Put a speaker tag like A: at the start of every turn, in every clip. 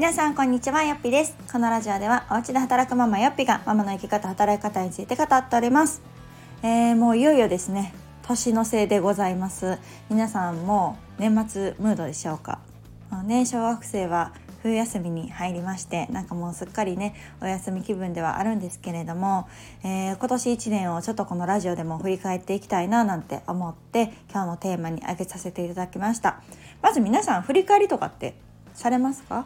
A: 皆さんこんにちは。よっぴです。このラジオではお家で働くママよっぴがママの生き方働き方について語っております、えー、もういよいよですね。年のせいでございます。皆さんも年末ムードでしょうか。ね小学生は冬休みに入りましてなんかもうすっかりねお休み気分ではあるんですけれども、えー、今年1年をちょっとこのラジオでも振り返っていきたいななんて思って今日のテーマに挙げさせていただきました。まず皆さん振り返りとかってされますか？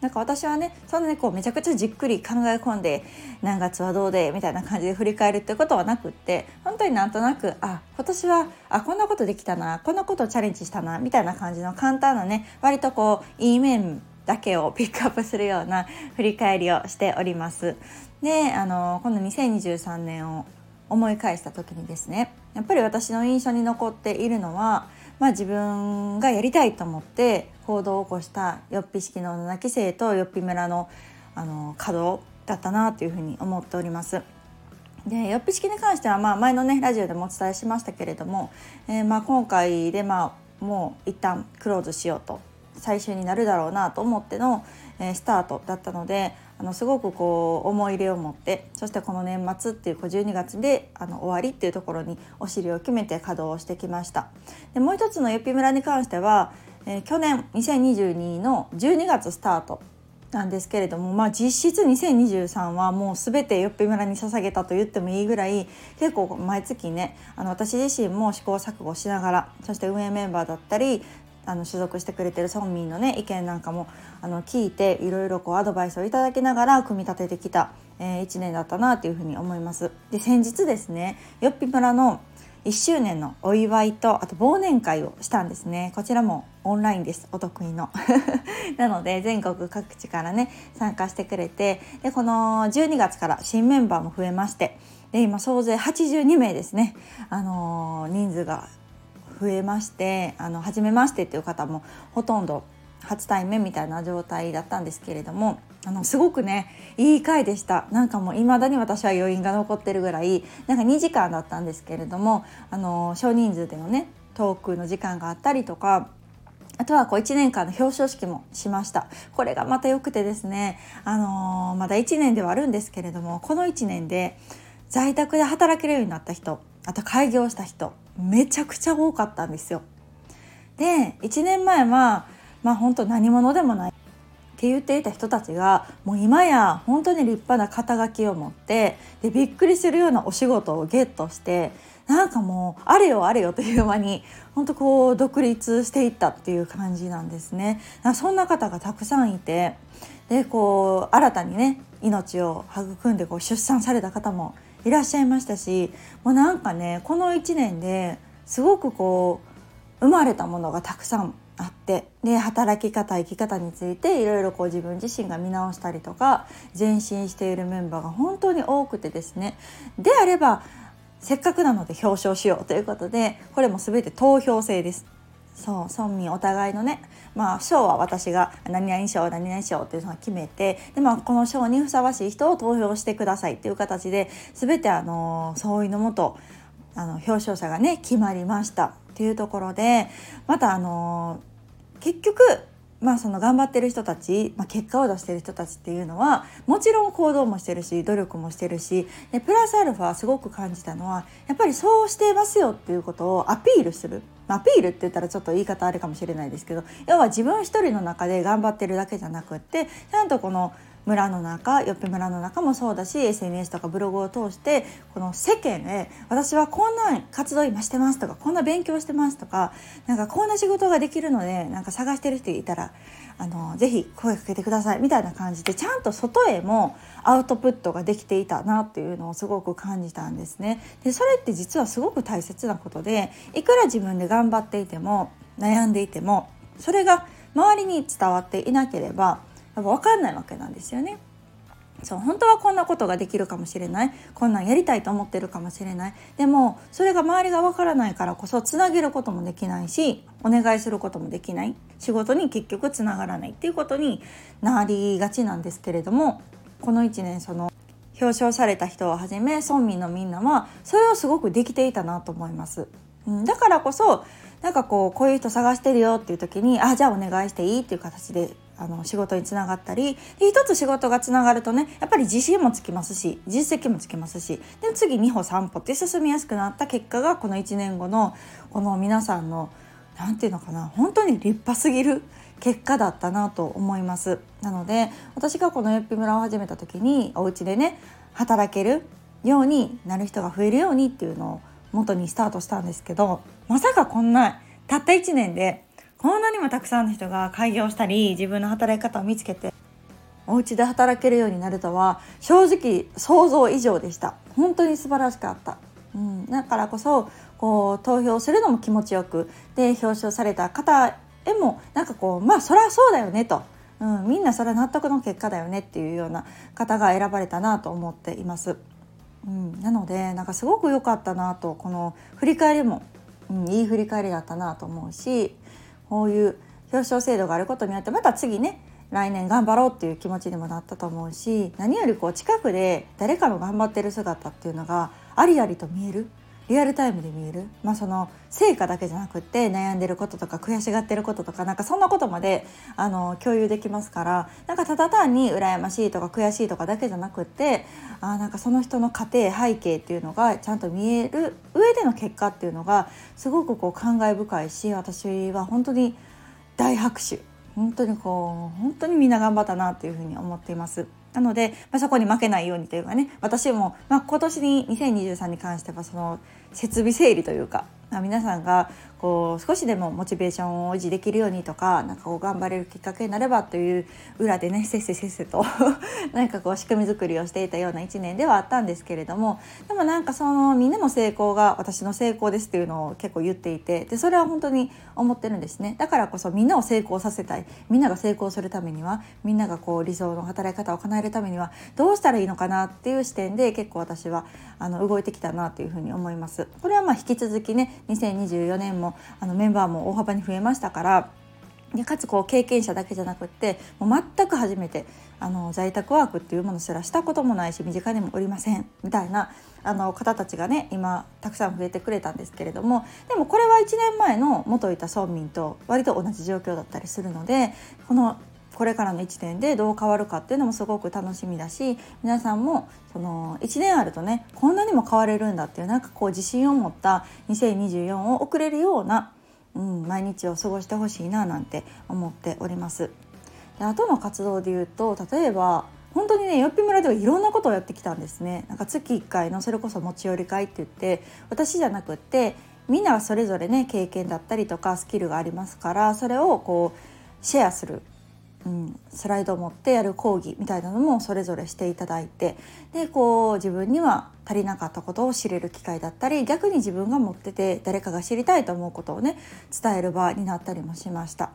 A: なんか私はねそんなにこうめちゃくちゃじっくり考え込んで何月はどうでみたいな感じで振り返るってことはなくって本当になんとなくあ今年はあこんなことできたなこんなことチャレンジしたなみたいな感じの簡単なね割とこういい面だけをピックアップするような振り返りをしております。であのこの2023年を思い返した時にですねやっぱり私の印象に残っているのは、まあ、自分がやりたいと思って行動を起こしたよっぴ式の7期生とよっぴ村のあの稼働だったなというふうに思っております。でよっぴ式に関しては、まあ、前のねラジオでもお伝えしましたけれども、えー、まあ、今回で、まあ、もう一旦クローズしようと最終になるだろうなと思っての、えー、スタートだったのであのすごくこう思い入れを持ってそしてこの年末っていう12月であの終わりっていうところにお尻を決めて稼働してきました。でもう一つのゆっぴ村に関しては、えー、去年2022の12月スタートなんですけれども、まあ、実質2023はもう全てよっぴ村に捧げたと言ってもいいぐらい結構毎月ねあの私自身も試行錯誤しながらそして運営メンバーだったりあの所属してくれてる村民のね意見なんかもあの聞いていろいろこうアドバイスをいただきながら組み立ててきた、えー、1年だったなというふうに思います。で先日ですねよっぴ村の1周年のお祝いとあと忘年会をしたんですね。こちらもオンラインです。お得意の。なので全国各地からね参加してくれてでこの12月から新メンバーも増えましてで今総勢82名ですね。あのー、人数が増えましてあの初めましてっていう方もほとんど初対面みたいな状態だったんですけれどもあのすごくねいい回でしたなんかもう未だに私は余韻が残ってるぐらいなんか2時間だったんですけれどもあの少人数でのねトークの時間があったりとかあとはこう1年間の表彰式もしました。これがまた良くてですね、あのー、まだ1年ではあるんですけれども、この1年で在宅で働けるようになった人、あと開業した人、めちゃくちゃ多かったんですよ。で1年前はまあ本当何者でもないって言っていた人たちがもう今や本当に立派な肩書きを持ってでびっくりするようなお仕事をゲットしてなんかもうあれよあれよという間に本当こう独立していったっていう感じなんですね。そんな方がたくさんいてでこう新たにね命を育んでこう出産された方もいらっしゃいましたしもうなんかねこの1年ですごくこう生まれたものがたくさんあってで働き方生き方についていろいろ自分自身が見直したりとか前進しているメンバーが本当に多くてですねであればせっかくなので表彰しようということでこれも全て投票制です。そう村民お互いのねまあ賞は私が何々賞何々賞っていうのを決めてで、まあ、この賞にふさわしい人を投票してくださいっていう形で全てあの総意のもとあの表彰者がね決まりましたっていうところでまたあの結局まあその頑張ってる人たち、まあ、結果を出してる人たちっていうのはもちろん行動もしてるし努力もしてるしでプラスアルファすごく感じたのはやっぱりそうしてますよっていうことをアピールする。アピールって言ったらちょっと言い方あれかもしれないですけど要は自分一人の中で頑張ってるだけじゃなくってちゃんとこの村の中よっぺ村の中もそうだし SNS とかブログを通してこの世間へ私はこんな活動今してますとかこんな勉強してますとかなんかこんな仕事ができるのでなんか探してる人いたらあのぜひ声かけてくださいみたいな感じでちゃんと外へもアウトプットができていたなっていうのをすごく感じたんですね。でそれって実はすごく大切なことでいくら自分で頑張っていても悩んでいてもそれが周りに伝わっていなければ分かんないわけなんですよね。そう本当はこんなことができるかもしれないこんなんやりたいと思ってるかもしれないでもそれが周りがわからないからこそつなげることもできないしお願いすることもできない仕事に結局つながらないっていうことになりがちなんですけれどもこの1年その表彰された人をはじめ村民のみんなはそれをすごくできていたなと思います。だからこそなんかこうこういう人探してるよっていう時にあじゃあお願いしていいっていう形であの仕事につながったりで一つ仕事がつながるとねやっぱり自信もつきますし実績もつきますしで次2歩3歩って進みやすくなった結果がこの1年後のこの皆さんの何て言うのかな本当に立派すぎる結果だったなと思います。なので私がこのよっぴ村を始めた時にお家でね働けるようになる人が増えるようにっていうのを元にスタートしたんですけどまさかこんなたった1年でこんなにもたくさんの人が開業したり自分の働き方を見つけてお家で働けるようになるとは正直想像以上でした。本当に素晴らしかった、うん、だからこそこう投票するのも気持ちよくで表彰された方へもなんかこうまあそりゃそうだよねと、うん、みんなそれは納得の結果だよねっていうような方が選ばれたなと思っています。うん、なのでなんかすごく良かったなとこの振り返りも、うん、いい振り返りだったなと思うしこういう表彰制度があることによってまた次ね来年頑張ろうっていう気持ちにもなったと思うし何よりこう近くで誰かの頑張ってる姿っていうのがありありと見える。リアルタイムで見える、まあ、その成果だけじゃなくって悩んでることとか悔しがってることとかなんかそんなことまであの共有できますからなんかただ単に羨ましいとか悔しいとかだけじゃなくってあなんかその人の家庭背景っていうのがちゃんと見える上での結果っていうのがすごくこう感慨深いし私は本当に大拍手本当にこう本当にみんな頑張ったなというふうに思っています。なので、まあ、そこに負けないようにというかね私も、まあ、今年に2023に関してはその設備整理というか皆さんがこう少しでもモチベーションを維持できるようにとかなんかこう頑張れるきっかけになればという裏でねせっせせっせと なんかこう仕組み作りをしていたような1年ではあったんですけれどもでもなんかそのみんなの成功が私の成功ですっていうのを結構言っていてでそれは本当に思ってるんですねだからこそみんなを成功させたいみんなが成功するためにはみんながこう理想の働き方を叶えるためにはどうしたらいいのかなっていう視点で結構私はあの動いてきたなというふうに思います。これはまあ引き続きね2024年もあのメンバーも大幅に増えましたからでかつこう経験者だけじゃなくってもう全く初めてあの在宅ワークっていうものすらしたこともないし身近にもおりませんみたいなあの方たちがね今たくさん増えてくれたんですけれどもでもこれは1年前の元いた村民と割と同じ状況だったりするのでこのこれからの1年でどう変わるかっていうのもすごく楽しみだし皆さんもその1年あるとねこんなにも変われるんだっていうなんかこう自信を持った2024を送れるような、うん、毎日を過ごしてほしいななんて思っております。で後の活動で言うと例えば本当にねよっぴ村ではいろんなことをやってきたんですねなんか月1回のそれこそ持ち寄り会って言って私じゃなくってみんながそれぞれね経験だったりとかスキルがありますからそれをこうシェアするうん、スライドを持ってやる講義みたいなのもそれぞれしていただいてでこう自分には足りなかったことを知れる機会だったり逆に自分が持ってて誰かが知りたいと思うことをね伝える場になったりもしました。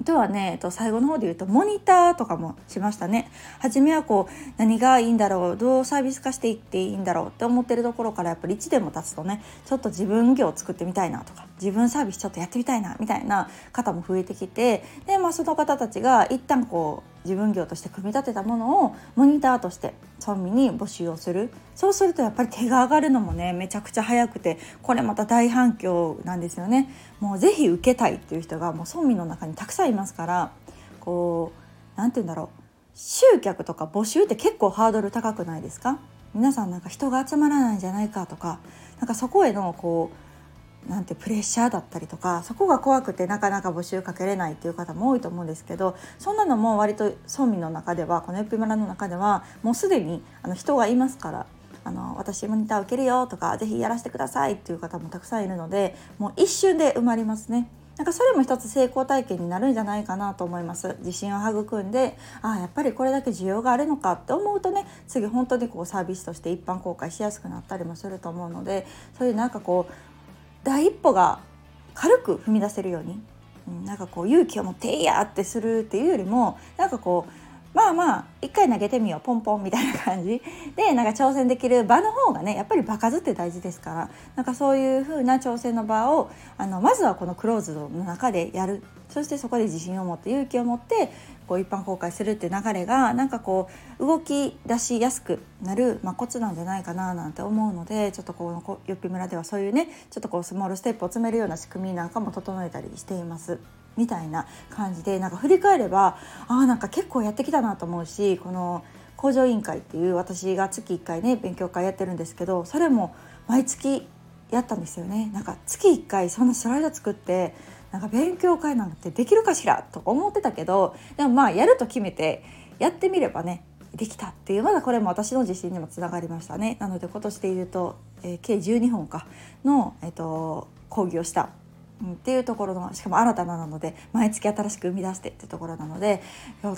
A: あとはね、えっと、最後の方で言うとモニターとかもしましたね。初めはこう何がいいんだろうどうサービス化していっていいんだろうって思ってるところからやっぱり1年も経つとねちょっと自分業を作ってみたいなとか自分サービスちょっとやってみたいなみたいな方も増えてきてで、まあ、その方たちが一旦こう自分業として組み立てたものをモニターとして村民に募集をする。そうするとやっぱり手が上がるのもねめちゃくちゃ早くてこれまた大反響なんですよね。もうぜひ受けたいっていう人がもう村民の中にたくさんいますからこう何て言うんだろう。集客とか募集って結構ハードル高くないですか？皆さんなんか人が集まらないんじゃないかとかなんかそこへのこうなんてプレッシャーだったりとかそこが怖くてなかなか募集かけれないっていう方も多いと思うんですけどそんなのも割と村民の中ではこのエピ村の中ではもうすでにあの人がいますからあの私モニター受けるよとか是非やらせてくださいっていう方もたくさんいるのでもう一瞬で埋まりますね。なんかそれも一つ成功体験になるんじゃないかなと思います自信を育んでああやっぱりこれだけ需要があるのかって思うとね次本当にこうサービスとして一般公開しやすくなったりもすると思うのでそういうなんかこう第一歩が軽く踏み出せるように、うん、なんかこう勇気を持っていいやってするっていうよりもなんかこうまあまあ一回投げてみようポンポンみたいな感じ。でなんか挑戦できる場の方がねやっぱり場数って大事ですから。なんかそういう風な挑戦の場をあのまずはこのクローズドの中でやる。そしてそこで自信を持って勇気を持ってこう一般公開するって流れがなんかこう動き出しやすくなる、まあ、コツなんじゃないかななんて思うのでちょっとこのよっぴ村ではそういうねちょっとこうスモールステップを詰めるような仕組みなんかも整えたりしています。みたいな感じでなんか振り返ればあなんか結構やってきたなと思うしこの工場委員会っていう私が月1回ね勉強会やってるんですけどそれも毎月やったんですよね。なんか月1回そんなスライド作ってなんか勉強会なんてできるかしらと思ってたけどでもまあやると決めてやってみればねできたっていうまだこれも私の自信にもつながりましたね。なので今年で言うと、えー、計12本かの、えーと、講義をしたっていうところのしかも新たななので毎月新しく生み出してってところなので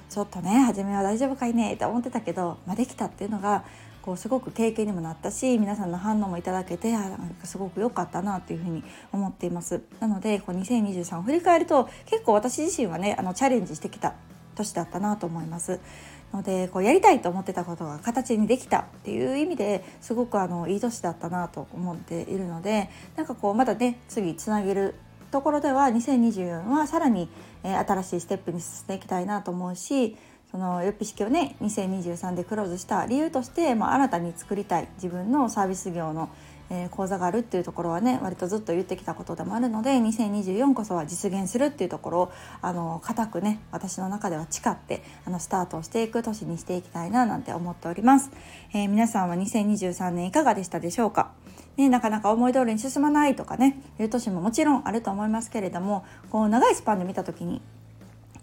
A: ちょっとね初めは大丈夫かいねって思ってたけど、まあ、できたっていうのがこうすごく経験にもなったし皆さんの反応もいただけてあなんかすごく良かったなっていうふうに思っています。なのでこう2023を振り返ると結構私自身はねあのチャレンジしてきた年だったなと思います。のでこうやりたいと思ってたことが形にできたっていう意味ですごくあのいい年だったなと思っているのでなんかこうまだね次つなげるところでは2024はさらに、え新しいステップに進んでいきたいなと思うしその予備式をね2023でクローズした理由として、まあ、新たに作りたい自分のサービス業のえー、講座があるっていうところはね割とずっと言ってきたことでもあるので2024こそは実現するっていうところをあの固くね私の中では誓ってあのスタートをしていく年にしていきたいななんて思っております、えー、皆さんは2023年いかがでしたでしょうか？ね、なかなか思い通りに進まないとかねいう年ももちろんあると思いますけれどもこう長いスパンで見た時に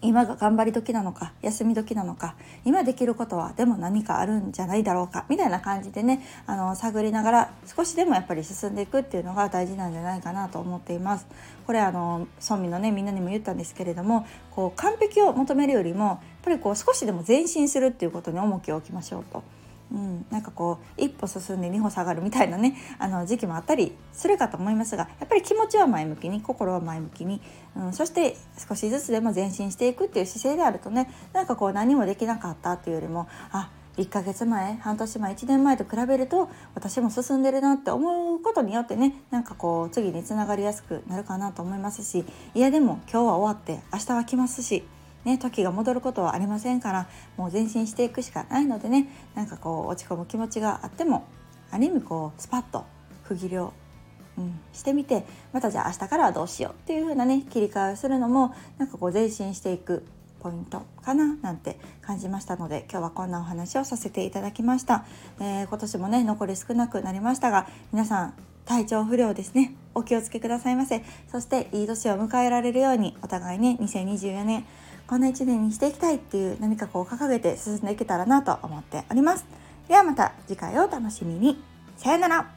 A: 今が頑張り時なのか休み時なのか今できることはでも何かあるんじゃないだろうかみたいな感じでねあの探りながら少しでもやっぱり進んでいくっていうのが大事なんじゃないかなと思っています。これあの村民のねみんなにも言ったんですけれどもこう完璧を求めるよりもやっぱりこう少しでも前進するっていうことに重きを置きましょうと。うん、なんかこう一歩進んで二歩下がるみたいなね あの時期もあったりするかと思いますがやっぱり気持ちは前向きに心は前向きに、うん、そして少しずつでも前進していくっていう姿勢であるとねなんかこう何もできなかったっていうよりもあ1ヶ月前半年前1年前と比べると私も進んでるなって思うことによってねなんかこう次につながりやすくなるかなと思いますしいやでも今日は終わって明日は来ますしね、時が戻ることはありませんからもう前進していくしかないのでねなんかこう落ち込む気持ちがあってもある意味こうスパッと区切りを、うん、してみてまたじゃあ明日からはどうしようっていう風なね切り替えをするのもなんかこう前進していくポイントかななんて感じましたので今日はこんなお話をさせていただきました、えー、今年もね残り少なくなりましたが皆さん体調不良ですね。お気をつけくださいませ。そしていい年を迎えられるようにお互いね2024年こんな一年にしていきたいっていう何かこう掲げて進んでいけたらなと思っております。ではまた次回をお楽しみに。さよなら。